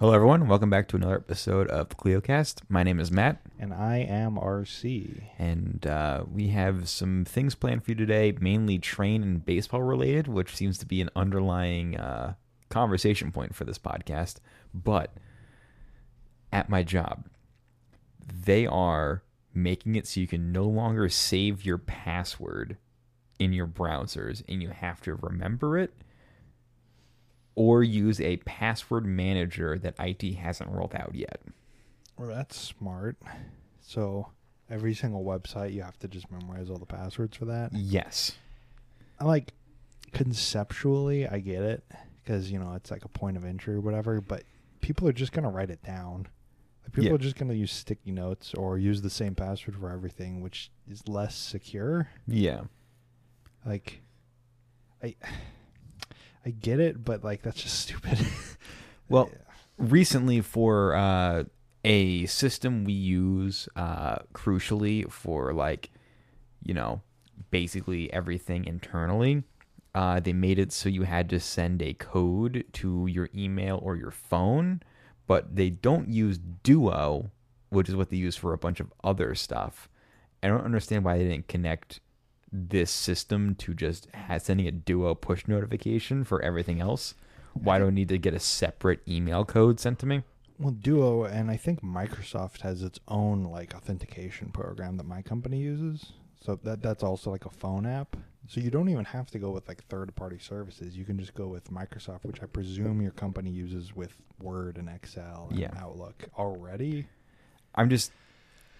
Hello, everyone. Welcome back to another episode of KleioCast. My name is Matt, And I am RC. and uh, we have some things planned for you today, mainly train and baseball related, which seems to be an underlying uh, conversation point for this podcast. But at my job, they are making it so you can no longer save your password in your browsers and you have to remember it or use a password manager that IT hasn't rolled out yet. Well, that's smart. So every single website, you have to just memorize all the passwords for that. Yes. I like conceptually, I get it because you know it's like a point of entry or whatever. But people are just gonna write it down. Like, people Yeah. are just gonna use sticky notes or use the same password for everything, which is less secure. Yeah. Like, I, I get it, but like that's just stupid. Well, recently for uh, a system we use uh, crucially for like, you know, basically everything internally. Uh, they made it so you had to send a code to your email or your phone, but they don't use Duo, which is what they use for a bunch of other stuff. I don't understand why they didn't connect this system to just sending a Duo push notification for everything else. Why do I need to get a separate email code sent to me? Well, Duo and I think Microsoft has its own like authentication program that my company uses. So that that's also like a phone app. So you don't even have to go with like third party services. You can just go with Microsoft, which I presume your company uses with Word and Excel and Yeah. Outlook already. I'm just,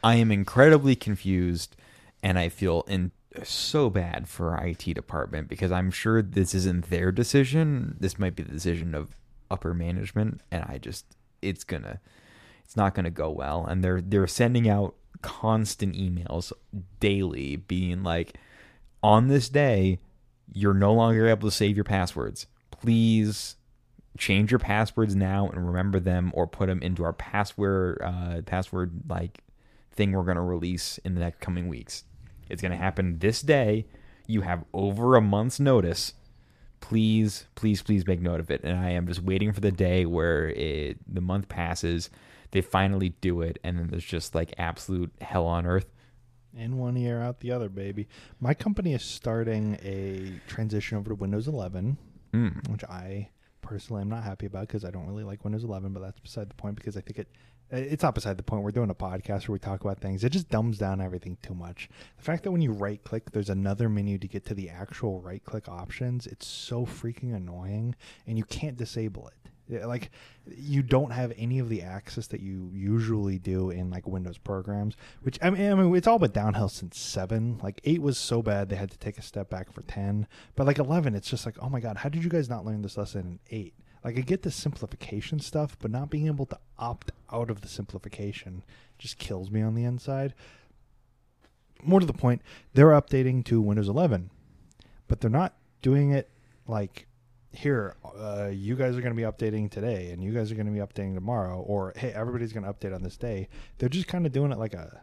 I am incredibly confused, and I feel in so bad for our IT department because I'm sure this isn't their decision. This might be the decision of upper management, and I just, it's gonna, it's not gonna go well. And they're they're sending out constant emails daily, being like, on this day, you're no longer able to save your passwords. Please change your passwords now and remember them or put them into our password uh, password like thing we're to release in the next coming weeks it's going to happen this day you have over a month's notice please please please make note of it and i am just waiting for the day where it the month passes they finally do it and then there's just like absolute hell on earth In one ear, out the other, baby. My company is starting a transition over to Windows 11, mm. which I personally am not happy about because I don't really like Windows 11. But that's beside the point because I think it it's not beside the point. We're doing a podcast where we talk about things. It just dumbs down everything too much. The fact that when you right click, there's another menu to get to the actual right click options. It's so freaking annoying, and you can't disable it. Like you don't have any of the access that you usually do in like Windows programs. Which I mean, I mean, it's all but downhill since seven. Like eight was so bad they had to take a step back for ten. But like eleven, it's just like, oh my god, how did you guys not learn this lesson in eight? Like I get the simplification stuff, but not being able to opt out of the simplification just kills me on the inside. More to the point, they're updating to Windows 11, but they're not doing it like here. Uh, you guys are going to be updating today, and you guys are going to be updating tomorrow, or hey, everybody's going to update on this day. They're just kind of doing it like a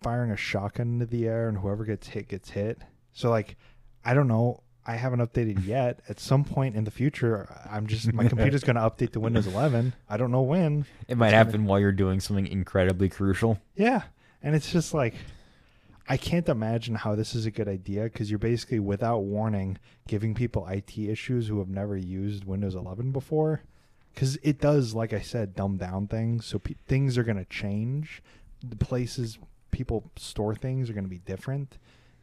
firing a shotgun into the air, and whoever gets hit gets hit. So like, I don't know. I haven't updated yet. At some point in the future, I'm just my computer's going to update to Windows 11. I don't know when. it might It's gonna- happen while you're doing something incredibly crucial Yeah, and it's just like I can't imagine how this is a good idea because you're basically without warning giving people IT issues who have never used Windows 11 before. Because it does, like I said, dumb down things. So pe- things are going to change. The places people store things are going to be different.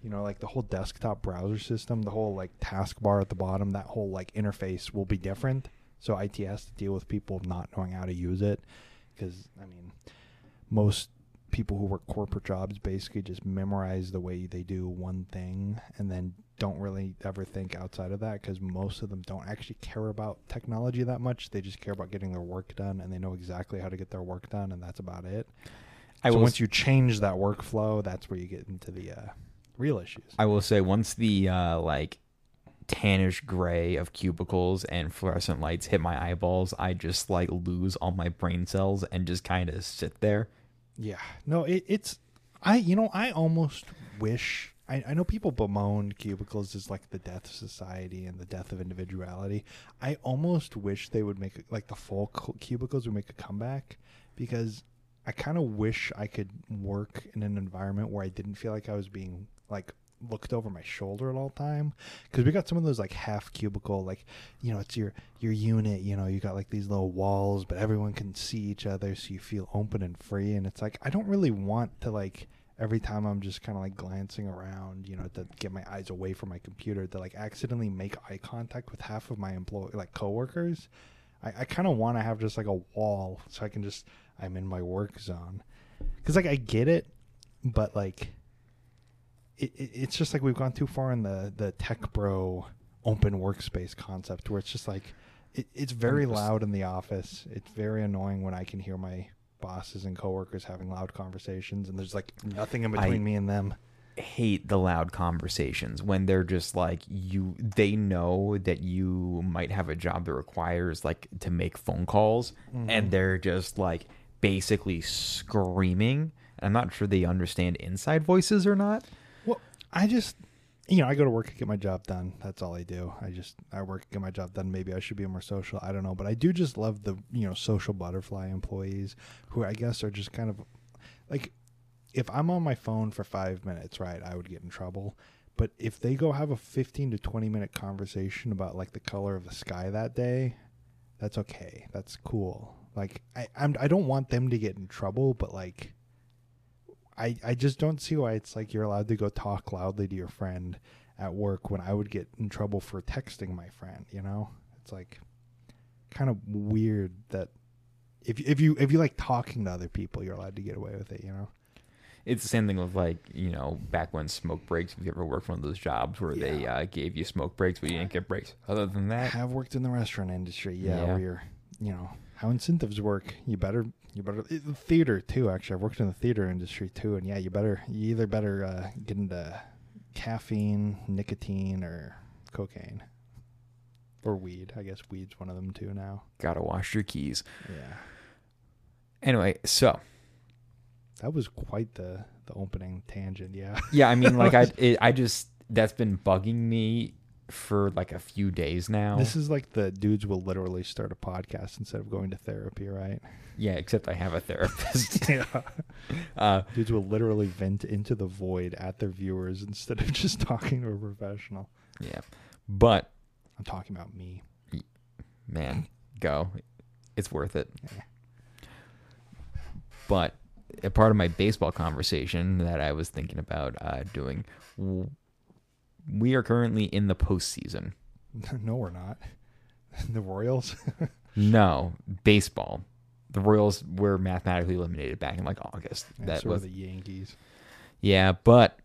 You know, like the whole desktop browser system, the whole like taskbar at the bottom, that whole like interface will be different. So IT has to deal with people not knowing how to use it. Because I mean, most people who work corporate jobs basically just memorize the way they do one thing and then don't really ever think outside of that because most of them don't actually care about technology that much. They just care about getting their work done and they know exactly how to get their work done and that's about it. I so once you change that workflow, that's where you get into the uh, real issues. I will say once the uh, like tannish gray of cubicles and fluorescent lights hit my eyeballs, I just like lose all my brain cells and just kind of sit there. Yeah. No, it, it's I you know, I almost wish I, I know people bemoan cubicles as like the death of society and the death of individuality. I almost wish they would make like the full cubicles would make a comeback because I kind of wish I could work in an environment where I didn't feel like I was being like looked over my shoulder at all time. Because we got some of those like half cubicle like you know it's your your unit you know you got like these little walls but everyone can see each other so you feel open and free. And it's like i don't really want to like every time i'm just kind of like glancing around you know to get my eyes away from my computer to like accidentally make eye contact with half of my employee like coworkers. I, I kind of want to have just like a wall so i can just i'm in my work zone. Because like i get it but like it, it, it's just like we've gone too far in the the tech bro open workspace concept where it's just like it, it's very loud in the office. It's very annoying when I can hear my bosses and coworkers having loud conversations and there's like nothing in between I- me and them. hate the loud conversations when they're just like you they know that you might have a job that requires like to make phone calls and mm-hmm. they're just like basically screaming i'm not sure they understand inside voices or not I just you know, I go to work and get my job done. That's all I do. I just I work get my job done. Maybe I should be more social. I don't know, but I do just love the you know social butterfly employees who I guess are just kind of like if I'm on my phone for five minutes, right, I would get in trouble. But if they go have a fifteen to twenty minute conversation about like the color of the sky that day, that's okay. That's cool. Like I I'm, I don't want them to get in trouble, but like I I just don't see why it's like you're allowed to go talk loudly to your friend at work when I would get in trouble for texting my friend, you know? It's like kind of weird that if if you if you like talking to other people, you're allowed to get away with it, you know? it's the same thing with like you know back when smoke breaks if you ever worked one of those jobs where they uh, gave you smoke breaks but you didn't get breaks other than that, I've worked in the restaurant industry, yeah, Yeah. where you're, you know, how incentives work. You better you better theater too, actually. I've worked in the theater industry too, and yeah, you better you either better uh, get into caffeine, nicotine or cocaine. Or weed. I guess weed's one of them too now. gotta wash your keys Yeah. anyway so That was quite the the opening tangent, yeah. Yeah, I mean, like I, it, I just that's been bugging me for like a few days now. This is like the dudes will literally start a podcast instead of going to therapy, right? yeah, except I have a therapist. yeah. uh, Dudes will literally vent into the void at their viewers instead of just talking to a professional. yeah, but I'm talking about me. man, go, it's worth it. Yeah. But a part of my baseball conversation that I was thinking about uh, doing, we are currently in the postseason. no, we're not. The Royals. No, baseball. The Royals were mathematically eliminated back in like August. Yeah, that so was the Yankees. Yeah, but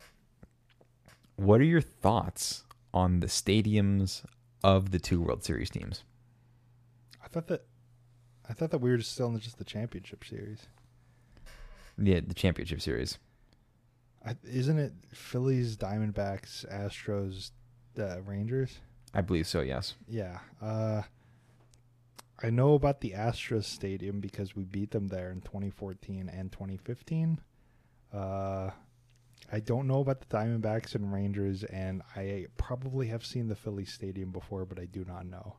what are your thoughts on the stadiums of the two World Series teams? I thought that. I thought that we were just still in just the championship series. Yeah, the championship series. Isn't it Phillies, Diamondbacks, Astros, uh, Rangers? I believe so, yes. Yeah. Uh, I know about the Astros Stadium because we beat them there in 2014 and 2015. Uh, I don't know about the Diamondbacks and Rangers, and I probably have seen the Philly Stadium before, but I do not know.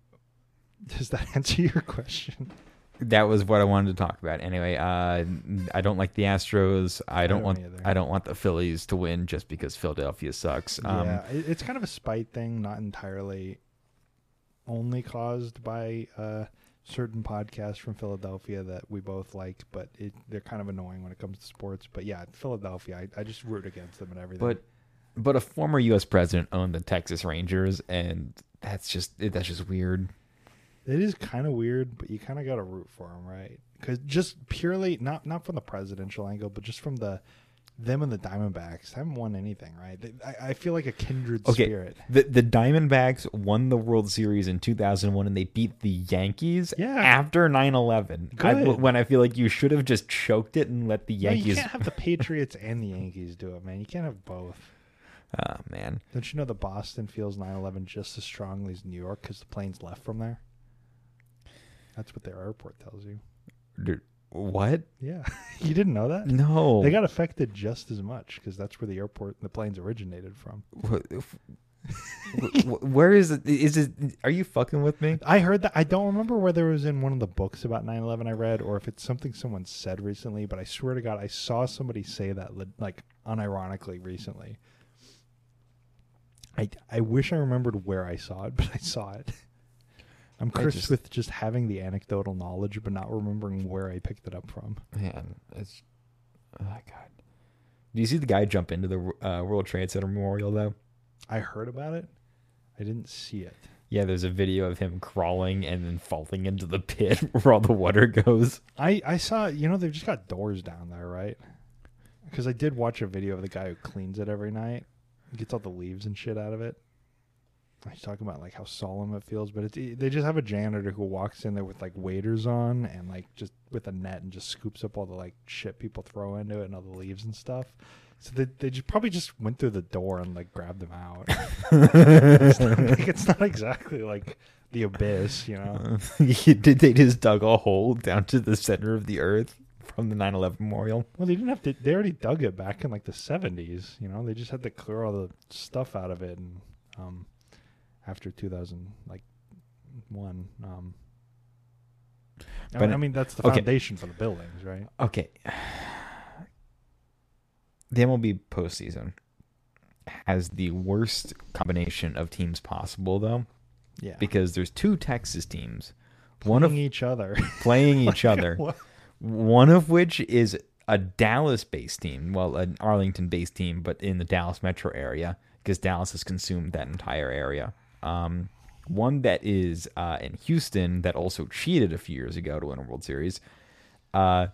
Does that answer your question? That was what I wanted to talk about. Anyway, uh, I don't like the Astros. I don't, don't want either. I don't want the Phillies to win just because Philadelphia sucks. Um, yeah, it's kind of a spite thing, not entirely only caused by uh, certain podcasts from Philadelphia that we both like, but it, they're kind of annoying when it comes to sports. But yeah, Philadelphia, I, I just root against them and everything. But but a former U.S. president owned the Texas Rangers, and that's just that's just weird. It is kind of weird, but you kind of got to root for them, right? Because just purely not not from the presidential angle, but just from the them and the Diamondbacks haven't won anything, right? They, I, I feel like a kindred Okay, spirit. the the Diamondbacks won the World Series in 2001, and they beat the Yankees Yeah. after 9/11. I, when I feel like you should have just choked it and let the No, you can't have the Patriots and the Yankees do it, man. You can't have both. oh man, Don't you know that Boston feels 9/11 just as strongly as New York because the planes left from there? That's what their airport tells you. Dude, What? Yeah, you didn't know that? No. They got affected just as much because that's where the airport, and the planes originated from. Wh- if- wh- wh- Where is it? Is it? Are you fucking with me? I heard that. I don't remember whether it was in one of the books about 9/11 I read or if it's something someone said recently. But I swear to God, I saw somebody say that li- like unironically recently. I I wish I remembered where I saw it, but I saw it. I'm cursed just- with just having the anecdotal knowledge, but not remembering where I picked it up from. Man, it's oh my god. Do you see the guy jump into the uh, World Trade Center memorial though? I heard about it. I didn't see it. Yeah, there's a video of him crawling and then falling into the pit where all the water goes. I I saw you know they've just got doors down there, right? Because I did watch a video of the guy who cleans it every night, gets all the leaves and shit out of it. He's talking about like how solemn it feels, but it's they just have a janitor who walks in there with like waders on and like just with a net and just scoops up all the like shit people throw into it and all the leaves and stuff. So they they just probably just went through the door and like grabbed them out. it's, not, like, it's not exactly like the abyss, you know. Did they just dug a hole down to the center of the earth from the 9/11 memorial? Well, they didn't have to. They already dug it back in like the seventies. You know, they just had to clear all the stuff out of it, and um, after two thousand like one, um, I But mean, I mean that's the okay. foundation for the buildings, right? Okay. The MLB postseason has the worst combination of teams possible, though, Yeah, because there's two Texas teams, one of Playing each other. playing each other. What? One of which is a Dallas-based team, well, an Arlington-based team, but in the Dallas metro area, because Dallas has consumed that entire area. Um, one that is uh, in Houston that also cheated a few years ago to win a World Series. Uh,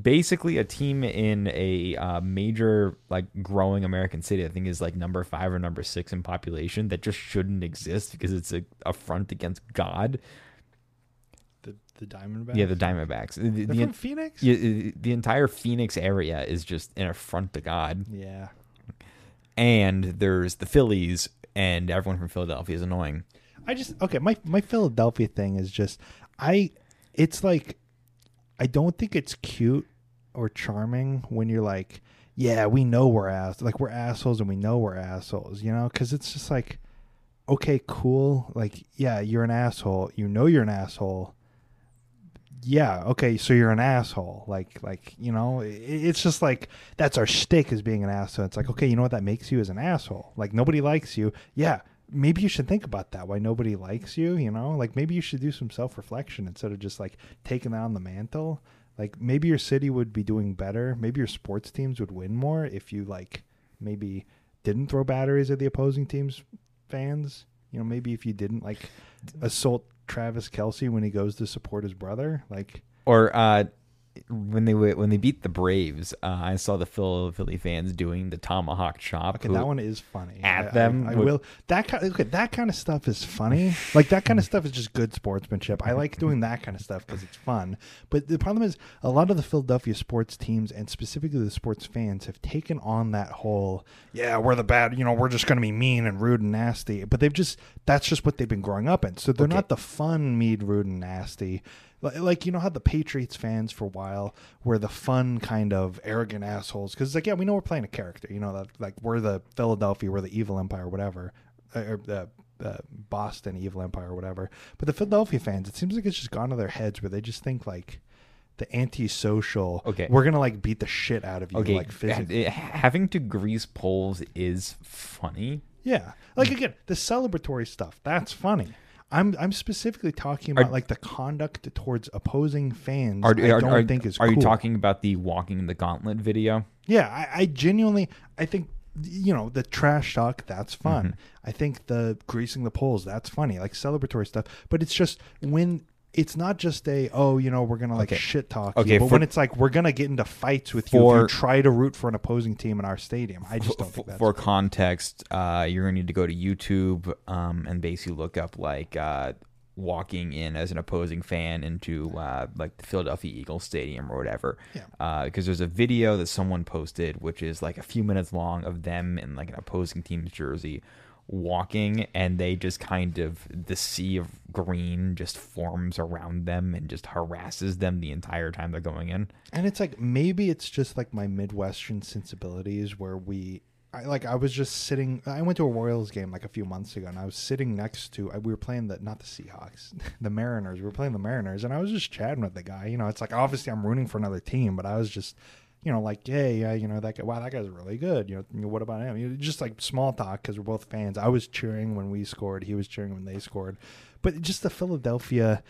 basically, a team in a uh, major, like, growing American city. I think is like number five or number six in population that just shouldn't exist because it's a affront against God. the the Diamondbacks. Yeah, the Diamondbacks. The- the- from Phoenix. yeah, the entire Phoenix area is just an affront to God. yeah. And there's the Phillies, and everyone from Philadelphia is annoying. I just okay. My my Philadelphia thing is just I. It's like I don't think it's cute or charming when you're like, yeah, we know we're ass like we're assholes and we know we're assholes, you know? Because it's just like, okay, cool. Like, yeah, you're an asshole. You know you're an asshole. Yeah, okay, so you're an asshole. Like, like you know, it's just like that's our shtick as being an asshole. It's like, okay, you know what that makes you as an asshole. Like nobody likes you. Yeah, maybe you should think about that. Why nobody likes you? You know, like maybe you should do some self reflection instead of just like taking on the mantle. Like maybe your city would be doing better. Maybe your sports teams would win more if you like maybe didn't throw batteries at the opposing team's fans. You know, maybe if you didn't like assault Travis Kelce when he goes to support his brother. Like Or uh, when they when they beat the Braves, uh, I saw the Phil- Philly fans doing the tomahawk chop. Okay, that one is funny. At I- I- them I, would- will. That kind. Okay, that kind of stuff is funny. Like that kind of stuff is just good sportsmanship. I like doing that kind of stuff because it's fun. But the problem is, a lot of the Philadelphia sports teams and specifically the sports fans have taken on that whole, yeah, we're the bad. You know, we're just going to be mean and rude and nasty. But they've just that's just what they've been growing up in. So they're Okay. not the fun, mean, rude, and nasty. Li- Like you know how the Patriots fans for a while were the fun kind of arrogant assholes because like yeah we know we're playing a character you know that like we're the Philadelphia we're the evil empire or whatever uh, or the uh, Boston evil empire or whatever but the Philadelphia fans it seems like it's just gone to their heads where they just think like the antisocial Okay. we're gonna like beat the shit out of you okay, like physically having to grease poles is funny. Yeah. Like again, the celebratory stuff, that's funny. I'm I'm specifically talking about Are- like the conduct towards opposing fans. Are, I don't are- think is are you talking about the walking in the gauntlet video? Yeah, I, I genuinely I think you know the trash talk that's fun. Mm-hmm. I think the greasing the poles that's funny, like celebratory stuff. But it's just when it's not just a oh you know we're gonna like Okay. shit talk Okay, you, but for- when it's like we're gonna get into fights with you if For- you try to root for an opposing team in our stadium. I just don't F- think that's for context, uh, you're gonna need to go to YouTube um, and basically look up like uh, walking in as an opposing fan into uh, like the Philadelphia Eagles stadium or whatever. Yeah. Because there's a video that someone posted, which is like a few minutes long of them in like an opposing team's jersey, walking and they just kind of the sea of green just forms around them and just harasses them the entire time they're going in. And it's like maybe it's just like my Midwestern sensibilities where we I like I was just sitting I went to a Royals game like a few months ago and I was sitting next to we were playing the not the Seahawks, the Mariners. We were playing the Mariners and I was just chatting with the guy. You know, it's like obviously I'm rooting for another team, but I was just you know, like, hey, yeah, you know, that guy, wow, that guy's really good. You know, what about him? You know, just like small talk because we're both fans. I was cheering when we scored, he was cheering when they scored. But just the Philadelphia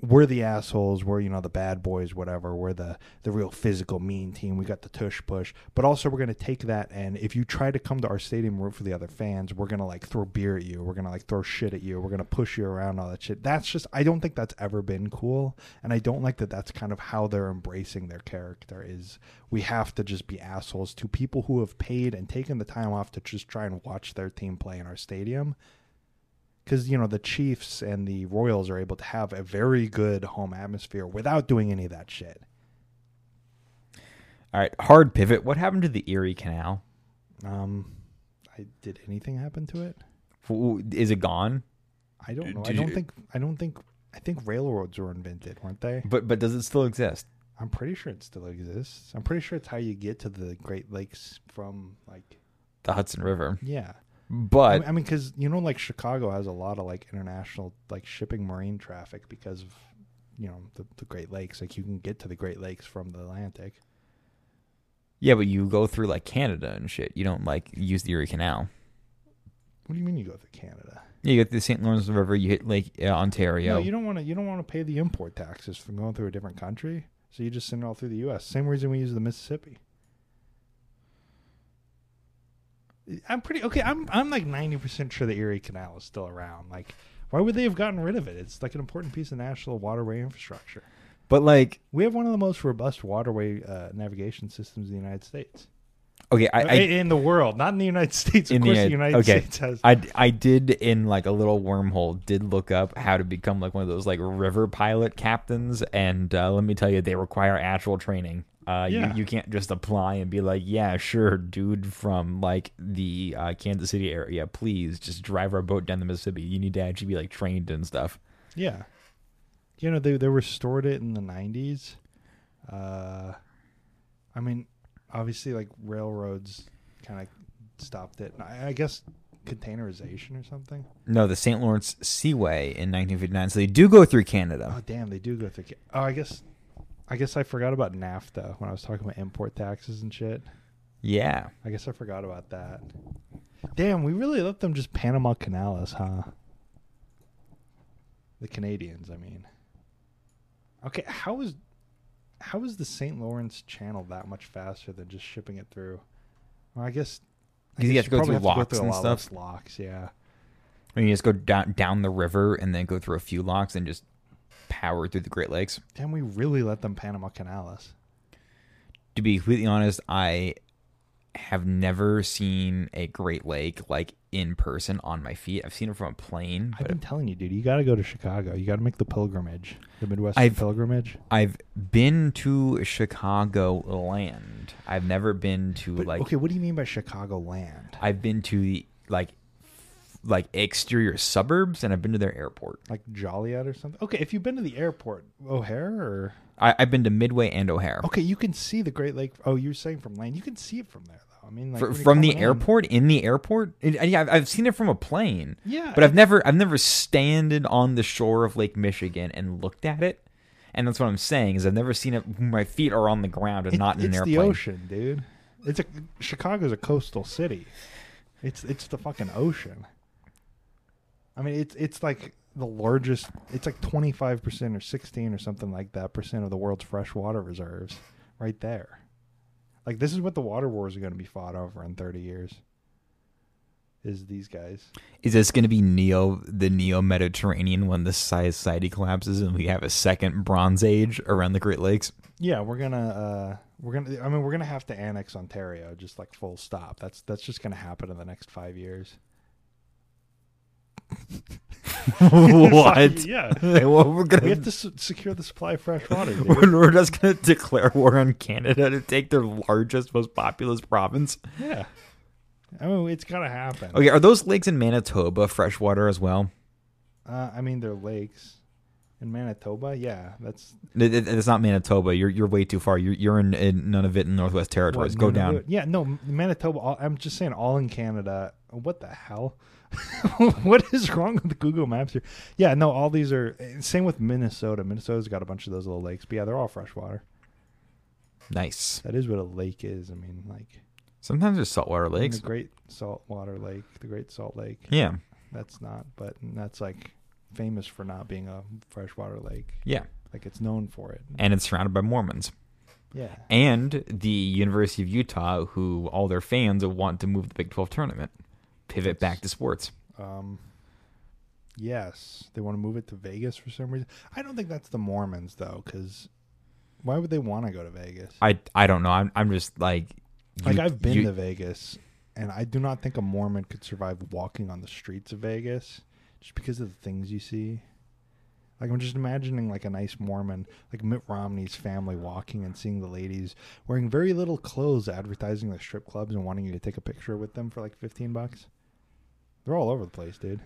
we're the assholes. We're you know the bad boys, whatever. We're the the real physical mean team. We got the tush push, but also we're gonna take that and if you try to come to our stadium root for the other fans, we're gonna like throw beer at you. We're gonna like throw shit at you. We're gonna push you around all that shit. That's just I don't think that's ever been cool, and I don't like that. That's kind of how they're embracing their character. Is we have to just be assholes to people who have paid and taken the time off to just try and watch their team play in our stadium because you know the Chiefs and the Royals are able to have a very good home atmosphere without doing any of that shit. All right, hard pivot. What happened to the Erie Canal? Um, I did anything happen to it? Is it gone? I don't know. Did I don't you, think. I don't think. I think railroads were invented, weren't they? But but does it still exist? I'm pretty sure it still exists. I'm pretty sure it's how you get to the Great Lakes from like the Hudson River. Yeah. But I mean, because you know, like Chicago has a lot of like international like shipping marine traffic because of you know the, the Great Lakes. Like you can get to the Great Lakes from the Atlantic. Yeah, but you go through like Canada and shit. You don't like use the Erie Canal. What do you mean you go through Canada? Yeah, you go through the St. Lawrence River. You hit Lake uh, Ontario. No, you don't want to. You don't want to pay the import taxes from going through a different country. So you just send it all through the U.S. Same reason we use the Mississippi. I'm pretty okay. I'm I'm like ninety percent sure the Erie Canal is still around. Like, why would they have gotten rid of it? It's like an important piece of national waterway infrastructure. But like, we have one of the most robust waterway uh, navigation systems in the United States. Okay, I, I, in the world, not in the United States. Of course, the, the United okay. States has. I, I did in like a little wormhole did look up how to become like one of those like river pilot captains, and uh, let me tell you, they require actual training. Uh, yeah. you, you can't just apply and be like, yeah, sure, dude from like the uh, Kansas City area, please just drive our boat down the Mississippi. You need to actually be like trained and stuff. Yeah. You know, they, they restored it in the 90s. Uh, I mean, obviously, like railroads kind of stopped it. I, I guess containerization or something? No, the St. Lawrence Seaway in 1959. So they do go through Canada. Oh, damn, they do go through. Oh, I guess I guess I forgot about NAFTA when I was talking about import taxes and shit. Yeah. I guess I forgot about that. Damn, we really let them just Panama Canal us, huh? The Canadians, I mean. Okay, how is how is the St. Lawrence Channel that much faster than just shipping it through? Well, I guess because you have to go through locks and stuff. Locks, yeah. I mean, you just go down down the river and then go through a few locks and just power through the Great Lakes. Damn, we really let them Panama Canal us. To be completely honest, I have never seen a Great Lake like in person on my feet. I've seen it from a plane. I've been telling you, dude, you got to go to Chicago. You got to make the pilgrimage, the Midwest pilgrimage. I've been to Chicagoland. I've never been to but, like. Okay, what do you mean by Chicagoland? I've been to the like like exterior suburbs, and I've been to their airport. Like Joliet or something. Okay, if you've been to the airport, O'Hare or I, have been to Midway and O'Hare. Okay, you can see the Great Lake. Oh, you're saying from land. You can see it from there, though. I mean, like, For, from the in, airport, in the airport. It, yeah, I've, I've, seen it from a plane. Yeah, but I've never, I've never standed on the shore of Lake Michigan and looked at it. And that's what I'm saying is I've never seen it. My feet are on the ground and it, not in an airplane. It's the ocean, dude. It's a Chicago's a coastal city. It's it's the fucking ocean. I mean, it's it's like the largest. It's like twenty five percent or sixteen or something like that percent of the world's freshwater reserves, right there. Like this is what the water wars are going to be fought over in thirty years. Is these guys? Is this going to be neo the neo Mediterranean when the society collapses and we have a second Bronze Age around the Great Lakes? Yeah, we're gonna uh, we're gonna. I mean, we're gonna have to annex Ontario, just like full stop. That's that's just gonna happen in the next five years. what? yeah. well, we're gonna, we have to s- secure the supply of fresh water. We're, we're just going to declare war on Canada to take their largest, most populous province. Yeah. Oh, it's gotta happen. Okay, are those lakes in Manitoba freshwater as well? Uh, I mean, they're lakes in Manitoba. Yeah, that's It- it- It's not Manitoba. You're you're way too far. You're you're in, in Nunavut and Northwest Territories. Go down. Yeah, no, Manitoba. All, I'm just saying, all in Canada. What the hell? what is wrong with Google Maps here? Yeah, no, all these are same with Minnesota. Minnesota's got a bunch of those little lakes, but yeah, they're all freshwater. Nice. That is what a lake is. I mean, like Sometimes there's saltwater lakes. the Great Saltwater Lake, the Great Salt Lake. Yeah, That's not, but that's like famous for not being a freshwater lake. yeah, Like it's known for it. and it's surrounded by Mormons. Yeah. and the University of Utah, who all their fans want to move the Big 12 tournament, pivot back to sports. Um, yes, they want to move it to Vegas for some reason. I don't think that's the Mormons though, because why would they want to go to Vegas? I I don't know. I'm I'm just like like I've been you- to Vegas, and I do not think a Mormon could survive walking on the streets of Vegas just because of the things you see. Like I'm just imagining like a nice Mormon, like Mitt Romney's family walking and seeing the ladies wearing very little clothes, advertising the strip clubs and wanting you to take a picture with them for like 15 bucks. They're all over the place, dude.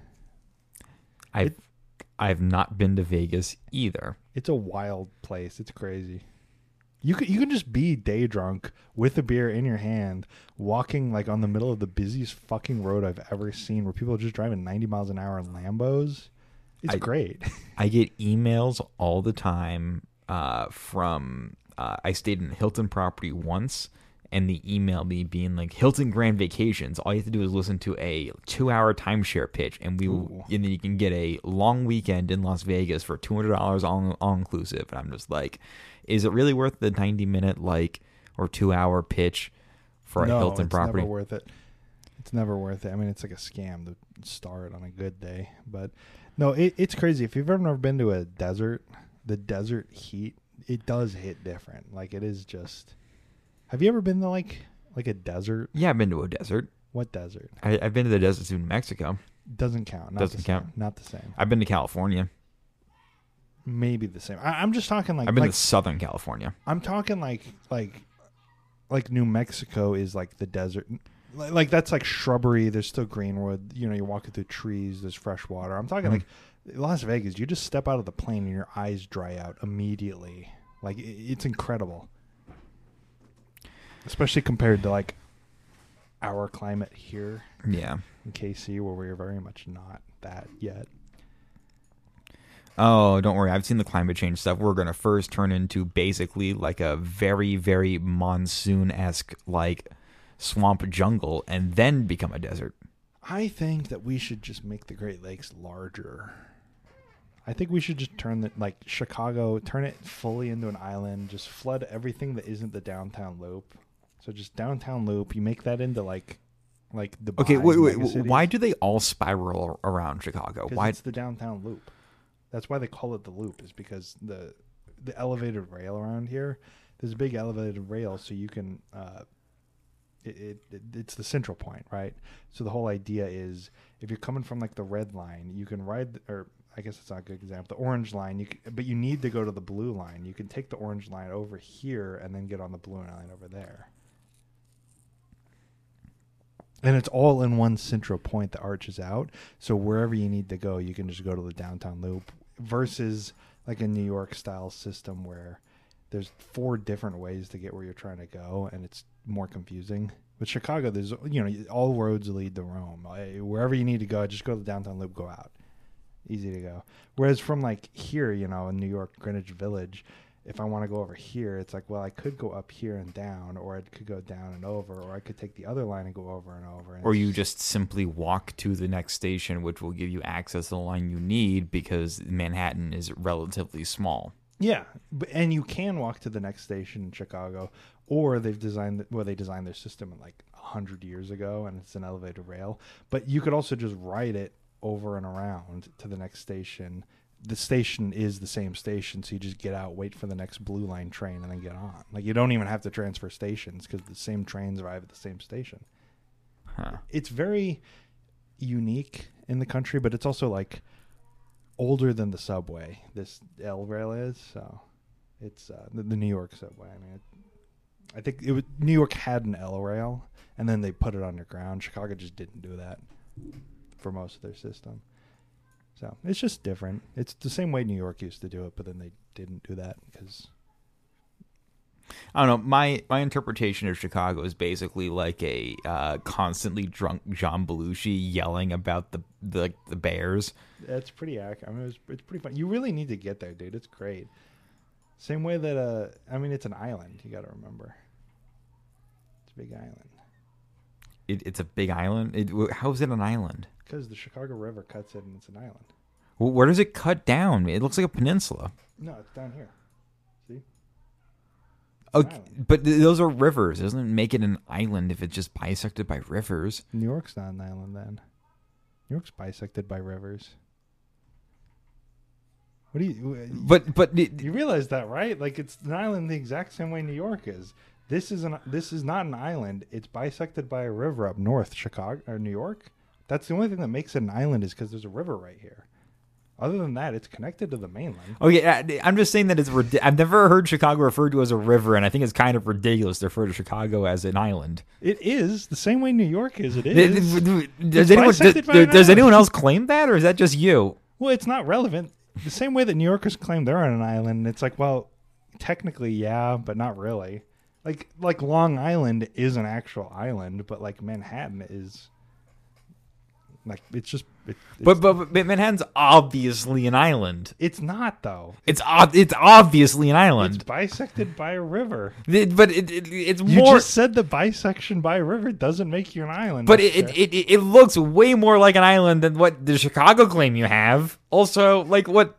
I've it- I've not been to Vegas either. It's a wild place. It's crazy. You could you can just be day drunk with a beer in your hand, walking like on the middle of the busiest fucking road I've ever seen, where people are just driving ninety miles an hour in Lambos. It's I- great. I get emails all the time uh, from. Uh, I stayed in Hilton property once, and the email me being like Hilton Grand Vacations. All you have to do is listen to a two-hour timeshare pitch, and we and then you can get a long weekend in Las Vegas for two hundred dollars all all inclusive. And I'm just like, is it really worth the ninety-minute like or two-hour pitch for a no, Hilton it's property? never worth it. It's never worth it. I mean, it's like a scam to start on a good day, but no, it, it's crazy. If you've ever never been to a desert, the desert heat it does hit different. Like it is just. Have you ever been to like like a desert? Yeah, I've been to a desert. What desert? I, I've been to the deserts in Mexico. Doesn't count. Not Doesn't the same. count. Not the same. I've been to California. Maybe the same. I, I'm just talking like, I've been like to Southern California. I'm talking like like like New Mexico is like the desert. Like, like that's like shrubbery. There's still greenwood. You know, you're walking through trees. There's fresh water. I'm talking Mhm. like Las Vegas. You just step out of the plane and your eyes dry out immediately. Like it's incredible, especially compared to like our climate here Yeah. in KC, where we're very much not that yet. Oh, don't worry. I've seen the climate change stuff. We're gonna first turn into basically like a very, very monsoon esque like swamp jungle, and then become a desert. I think that we should just make the Great Lakes larger. I think we should just turn the like Chicago, turn it fully into an island, just flood everything that isn't the downtown loop. So just downtown loop, you make that into like like the Okay, wait, wait. Why do they all spiral around Chicago? Why? it's the downtown loop. That's why they call it the loop, is because the the elevated rail around here. There's a big elevated rail, so you can. Uh, it, it, it it's the central point, right? So the whole idea is if you're coming from like the red line, you can ride, or I guess it's not a good example, the orange line. You can, but you need to go to the blue line. You can take the orange line over here and then get on the blue line over there. And it's all in one central point that arches out. So wherever you need to go, you can just go to the downtown loop versus like a New York style system where there's four different ways to get where you're trying to go and it's more confusing. With Chicago, there's you know all roads lead to Rome. Wherever you need to go, just go to the downtown loop, go out, easy to go. Whereas from like here, you know, in New York, Greenwich Village, if I want to go over here, it's like, well, I could go up here and down, or I could go down and over, or I could take the other line and go over and over. And or you just simply walk to the next station, which will give you access to the line you need because Manhattan is relatively small. Yeah, and you can walk to the next station in Chicago, or they've designed well they designed their system like hundred years ago, and it's an elevated rail. But you could also just ride it over and around to the next station. The station is the same station, so you just get out, wait for the next blue line train, and then get on. Like you don't even have to transfer stations because the same trains arrive at the same station. Huh. It's very unique in the country, but it's also like older than the subway. This L rail is so. It's uh, the, the New York subway. I mean, it, I think it was New York had an L rail, and then they put it underground. Chicago just didn't do that for most of their system. So it's just different. It's the same way New York used to do it, but then they didn't do that because I don't know. My my interpretation of Chicago is basically like a uh, constantly drunk John Belushi yelling about the the, the Bears. That's pretty accurate. I mean, it's it's pretty fun. You really need to get there, dude. It's great. Same way that uh, I mean, it's an island. You got to remember, it's a big island It, it's a big island. It, how is it an island? Because the Chicago River cuts it, and it's an island. Well, where does it cut down? It looks like a peninsula. No, it's down here. See? Okay, oh, island. but th- those are rivers. It doesn't make it an island if it's just bisected by rivers. New York's not an island then. New York's bisected by rivers. What do you? But but it, You realize that, right? Like it's an island the exact same way New York is. This is an this is not an island. It's bisected by a river up north, Chicago or New York. That's the only thing that makes it an island is because there's a river right here. Other than that, it's connected to the mainland. Oh, okay, I- I'm just saying that it's. I've never heard Chicago referred to as a river, and I think it's kind of ridiculous to refer to Chicago as an island. It is the same way New York is. It is. th- th- It's Does anyone does, an does anyone else claim that, or is that just you? Well, it's not relevant. The same way that New Yorkers claim they're on an island, it's like, well, technically, yeah, but not really. Like, like Long Island is an actual island, but like Manhattan is, like, it's just, it, it's, But, but but Manhattan's obviously an island. it's not though. It's ob- it's obviously an It's island. bisected by a river. It- but it, it, it's You more. just said the bisection by a river doesn't make you an island. but it, it, it it looks way more like an island than what the Chicago claim you have. Also, like what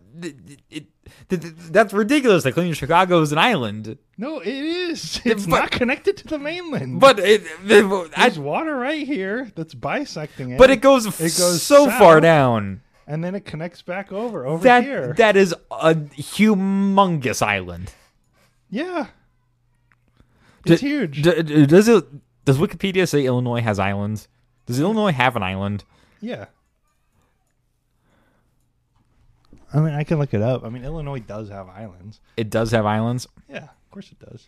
it- that's ridiculous. They claim Chicago is an island, no, it is. It's But- not connected to the mainland. but it, it- I, there's water right here that's bisecting it. but it goes It goes so far down. and then it connects back over over That here. that is a humongous island. yeah, D- it's huge. D- d- does it? Does Wikipedia say Illinois has islands? Does Illinois have an island? yeah. I mean, I can look it up. I mean, Illinois does have islands. It does have islands. Yeah, of course it does.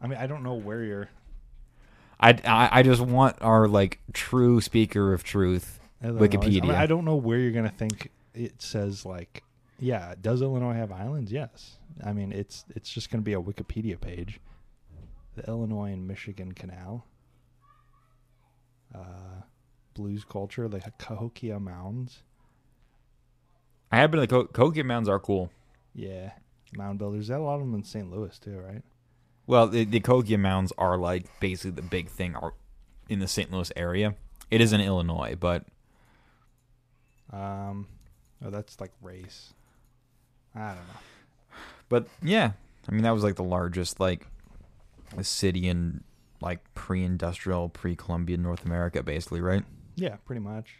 I mean, I don't know where you're. I, I, I just want our like true speaker of truth Illinois. Wikipedia. I, mean, I don't know where you're gonna think it says like, yeah, does Illinois have islands? Yes. I mean, it's it's just gonna be a Wikipedia page. The Illinois and Michigan Canal. Uh, blues culture, the Cahokia Mounds. I have been like Co- Cahokia Mounds are cool. Yeah, mound builders. There's a lot of them in St. Louis too, right? Well, the, the Mounds are like basically the big thing are in the St. Louis area. It is in Illinois, but Um, oh, that's like race. I don't know. but yeah, I mean that was like the largest like city in like pre-industrial, pre-Columbian North America, basically, right? Yeah, pretty much.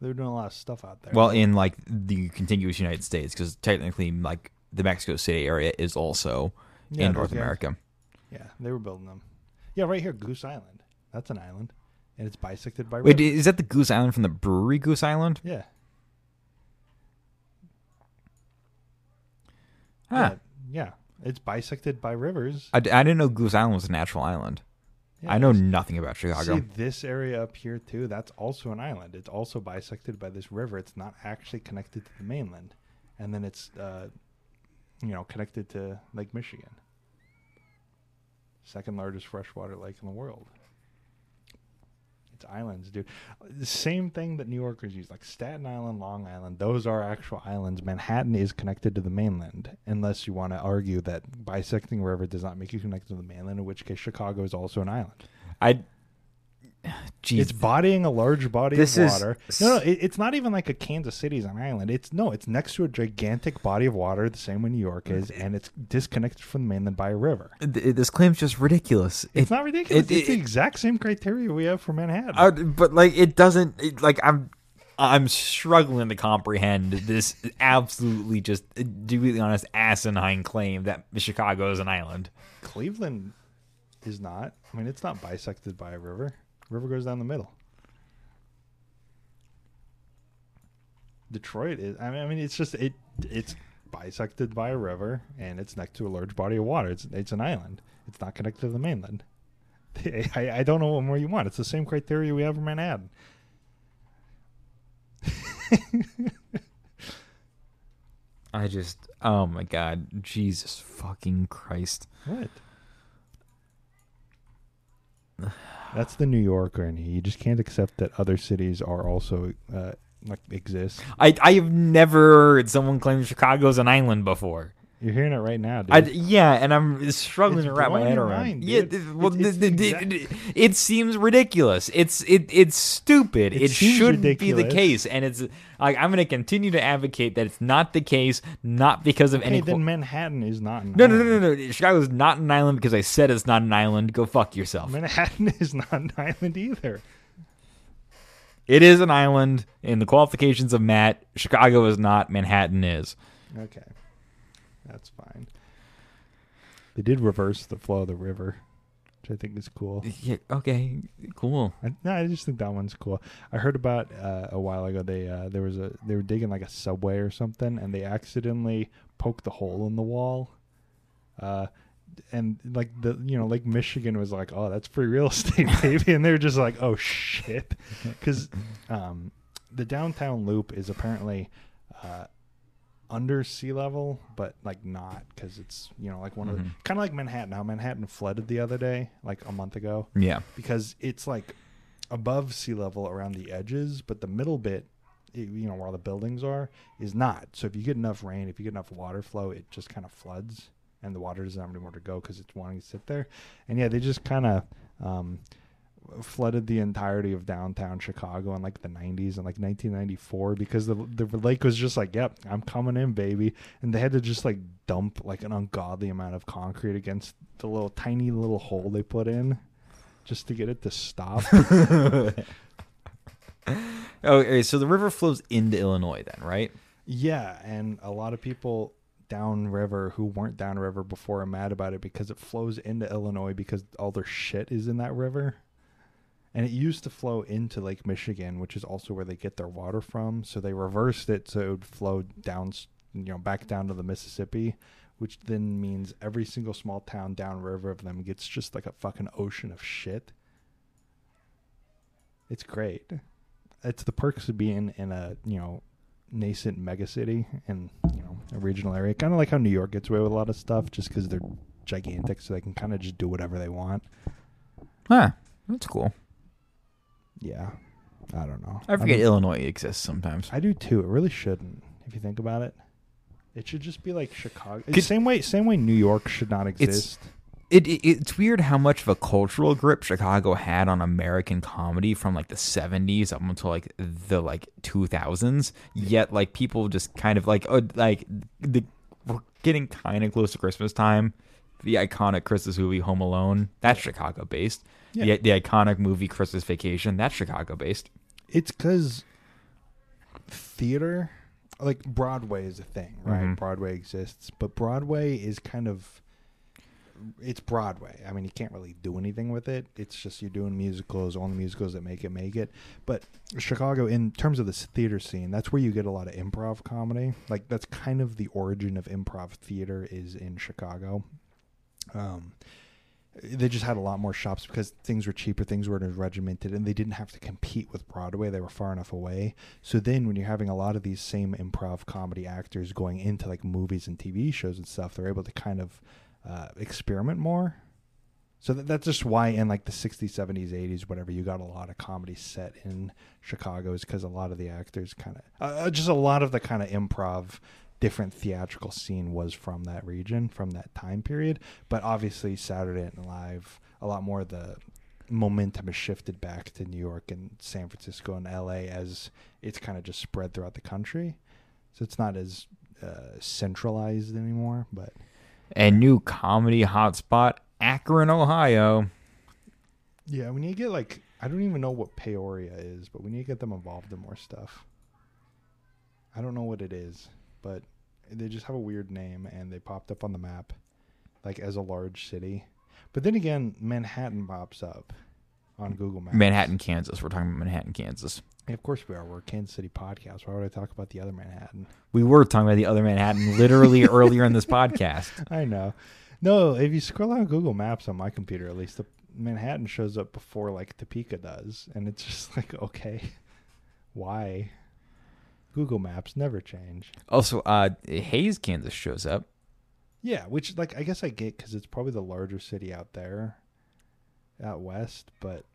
They were doing a lot of stuff out there. Well, in like the contiguous United States, because technically, like the Mexico City area is also Yeah, in North guys- America. Yeah, they were building them. Yeah, right here, Goose Island. That's an island, and it's bisected by. Wait, rivers. is that the Goose Island from the brewery Goose Island? yeah. Huh. Yeah, yeah, it's bisected by rivers. I, d- I didn't know Goose Island was a natural island. Yeah, I know nothing about Chicago. See this area up here too. That's also an island. It's also bisected by this river. It's not actually connected to the mainland, and then it's uh, you know connected to Lake Michigan, second largest freshwater lake in the world. It's islands, dude. The same thing that New Yorkers use, like Staten Island, Long Island. Those are actual islands. Manhattan is connected to the mainland, unless you want to argue that bisecting a river does not make you connected to the mainland. In which case, Chicago is also an island. I. Jeez. It's bodying a large body This of is- water. No, no, it, it's not even like a Kansas City's an island. It's no, it's next to a gigantic body of water, the same way New York is, and it's disconnected from the mainland by a river. Th- this claim's just ridiculous. It's It- not ridiculous. it- it's the exact same criteria we have for Manhattan. uh, but like it doesn't. Like I'm. I'm struggling to comprehend this absolutely just, to be honest, asinine claim that Chicago is an island. Cleveland is not. I mean, it's not bisected by a river. River goes down the middle. Detroit is. I mean, I mean, it's just it. It's bisected by a river, and it's next to a large body of water. It's it's an island. It's not connected to the mainland. I, I don't know what more you want. It's the same criteria we have in Manhattan. I just, oh my god, Jesus fucking Christ. What? That's the New Yorker and. You just can't accept that other cities are also uh, like exist. I I have never heard someone claim Chicago's an island before. You're hearing it right now, dude. I, yeah, and I'm struggling It's to wrap my head around. mind, yeah, dude. well, It's- it's th- the exact- it seems ridiculous. It's it it's stupid. It It, shouldn't be the case, and it's like I'm going to continue to advocate that it's not the case, not because of okay, any. then Manhattan is not. An no, no, no, no, no. Chicago's not an island because I said it's not an island. Go fuck yourself. Manhattan is not an island either. It is an island in the qualifications of Matt. Chicago is not. Manhattan is. Okay, that's fine. They did reverse the flow of the river, which I think is cool. Yeah, okay, cool. I, no, I just think that one's cool. I heard about uh, a while ago. They uh, there was a they were digging like a subway or something, and they accidentally poked a hole in the wall. Uh, and like the you know Lake Michigan was like, oh, that's free real estate, baby, and they were just like, oh shit, because um, the downtown loop is apparently. Uh, under sea level, but like not because it's you know like one of the Mhm. kind of like Manhattan. How Manhattan flooded the other day, like a month ago Yeah. because it's like above sea level around the edges, but the middle bit, you know, where all the buildings are, is not. So if you get enough rain, if you get enough water flow, it just kind of floods, and the water doesn't have anywhere to go because it's wanting to sit there. And yeah, they just kind of um, flooded the entirety of downtown Chicago in like the 90s and like 1994 because the the lake was just like, "Yep, I'm coming in, baby," and they had to just like dump like an ungodly amount of concrete against the little tiny little hole they put in just to get it to stop. Okay, so the river flows into Illinois, then, right? yeah, and a lot of people downriver who weren't downriver before are mad about it because it flows into Illinois because all their shit is in that river. And it used to flow into Lake Michigan, which is also where they get their water from. So they reversed it so it would flow down, you know, back down to the Mississippi, which then means every single small town downriver of them gets just like a fucking ocean of shit. It's great. It's the perks of being in a, you know, nascent megacity and, you know, a regional area. Kind of like how New York gets away with a lot of stuff just because they're gigantic, so they can kind of just do whatever they want. Huh. That's cool. Yeah. I don't know. I forget mean, Illinois exists sometimes. I do too. It really shouldn't, if you think about it. It should just be like Chicago. Same way, same way New York should not exist. It, it it's weird how much of a cultural grip Chicago had on American comedy from like the 70s up until like the like 2000s. Yet like people just kind of like oh, like the we're getting kind of close to Christmas time. The iconic Christmas movie Home Alone, that's Chicago based. Yeah. The, the iconic movie Christmas Vacation, that's Chicago based. It's because theater, like Broadway, is a thing, right? Mhm. Broadway exists, but Broadway is kind of it's Broadway. I mean, you can't really do anything with it. It's just you're doing musicals, only musicals that make it make it. But Chicago, in terms of this theater scene, that's where you get a lot of improv comedy. Like that's kind of the origin of improv theater is in Chicago. Um, they just had a lot more shops because things were cheaper, things weren't as regimented, and they didn't have to compete with Broadway. They were far enough away. So then, when you're having a lot of these same improv comedy actors going into like movies and TV shows and stuff, they're able to kind of uh, experiment more. So that, that's just why in like the 60s, 70s, 80s, whatever, you got a lot of comedy set in Chicago is because a lot of the actors kind of, uh, just a lot of the kind of improv, different theatrical scene was from that region, from that time period. But obviously, Saturday Night Live, a lot more of the momentum has shifted back to New York and San Francisco and LA as it's kind of just spread throughout the country. So it's not as uh, centralized anymore, but And new comedy hotspot, Akron, Ohio. Yeah, we need to get like I don't even know what Peoria is, but we need to get them involved in more stuff. I don't know what it is, but they just have a weird name and they popped up on the map like as a large city. But then again, Manhattan pops up. on Google Maps. Manhattan, Kansas. We're talking about Manhattan, Kansas. Yeah, of course we are. We're a Kansas City podcast. Why would I talk about the other Manhattan? We were talking about the other Manhattan literally earlier in this podcast. I know. No, if you scroll on Google Maps on my computer, at least the Manhattan shows up before like Topeka does, and it's just like okay, why? Google Maps never change. Also, uh, Hays, Kansas shows up. Yeah, which like I guess I get because it's probably the larger city out there, out west. But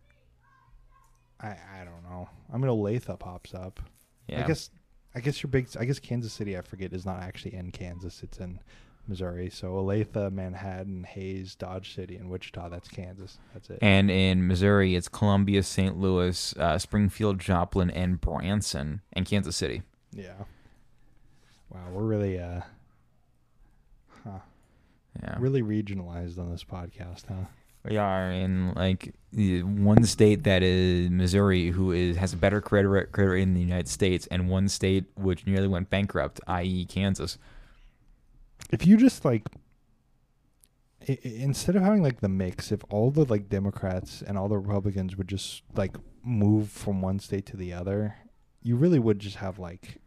I I don't know. I mean, Olathe pops up. Yeah. I guess I guess your big I guess Kansas City I forget is not actually in Kansas. It's in Missouri. So Olathe, Manhattan, Hays, Dodge City, and Wichita. That's Kansas. That's it. And in Missouri, it's Columbia, St. Louis, uh, Springfield, Joplin, and Branson, and Kansas City. Yeah. Wow, we're really uh, huh, Yeah. really regionalized on this podcast, huh? We are in like one state that is Missouri, who is has a better credit rate, credit rate in the United States, and one state which nearly went bankrupt, i.e., Kansas. if you just like i- instead of having like the mix if all the like democrats and all the republicans would just like move from one state to the other you really would just have like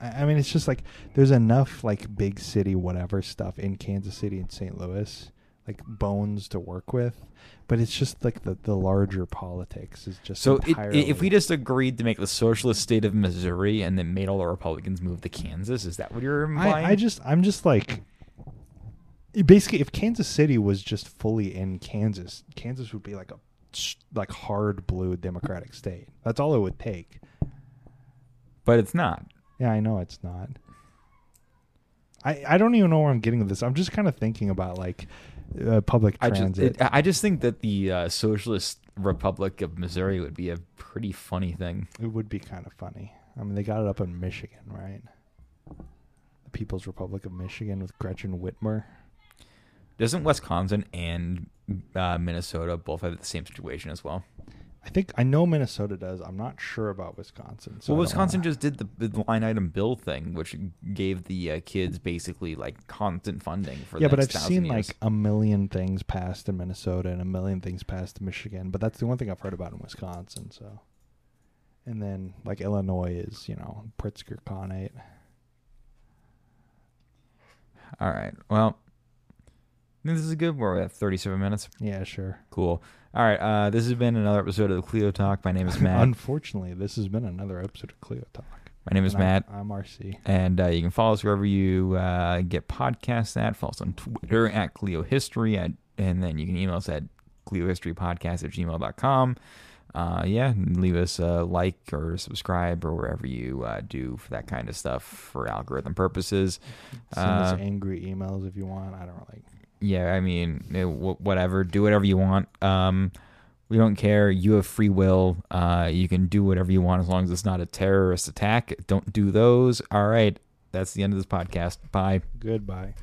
i mean it's just like there's enough like big city whatever stuff in kansas city and st louis like bones to work with but it's just like the the larger politics is just So it, if we just agreed to make the socialist state of Missouri and then made all the Republicans move to Kansas, is that what you're implying? I, I just I'm just like basically if Kansas City was just fully in Kansas, Kansas would be like a like hard blue democratic state. That's all it would take. but it's not. Yeah, I know it's not. I I don't even know where I'm getting with this. I'm just kind of thinking about like uh, public I just, transit. it, I just think that the uh, Socialist Republic of Missouri would be a pretty funny thing. it would be kind of funny. I mean, they got it up in Michigan, right? The People's Republic of Michigan with Gretchen Whitmer. Doesn't Wisconsin and uh, Minnesota both have the same situation as well? I think I know Minnesota does. I'm not sure about Wisconsin. So well, Wisconsin wanna- just did the, the line item bill thing, which gave the uh, kids basically like constant funding for yeah, the but I've seen years. like a million things passed in Minnesota and a million things passed in Michigan, but that's the one thing I've heard about in Wisconsin. So, and then like Illinois is you know Pritzker Conate. All right. Well, this is a good. We're at 37 minutes. Yeah, sure. Cool. All right. Uh, this has been another episode of the Kleio Talk. My name is Matt. Unfortunately, this has been another episode of Kleio Talk. My name is And Matt. I'm, I'm RC. And uh, you can follow us wherever you uh, get podcasts at. Follow us on Twitter at Kleio History. At, and then you can email us at kleiohistorypodcast at gmail.com. Uh, yeah, leave us a like or subscribe or wherever you uh, do for that kind of stuff for algorithm purposes. Send us Uh, angry emails if you want. I don't really. Yeah, I mean, eh, wh- whatever. Do whatever you want. Um, we don't care. You have free will. Uh, you can do whatever you want as long as it's not a terrorist attack. Don't do those. All right. That's the end of this podcast. Bye. Goodbye.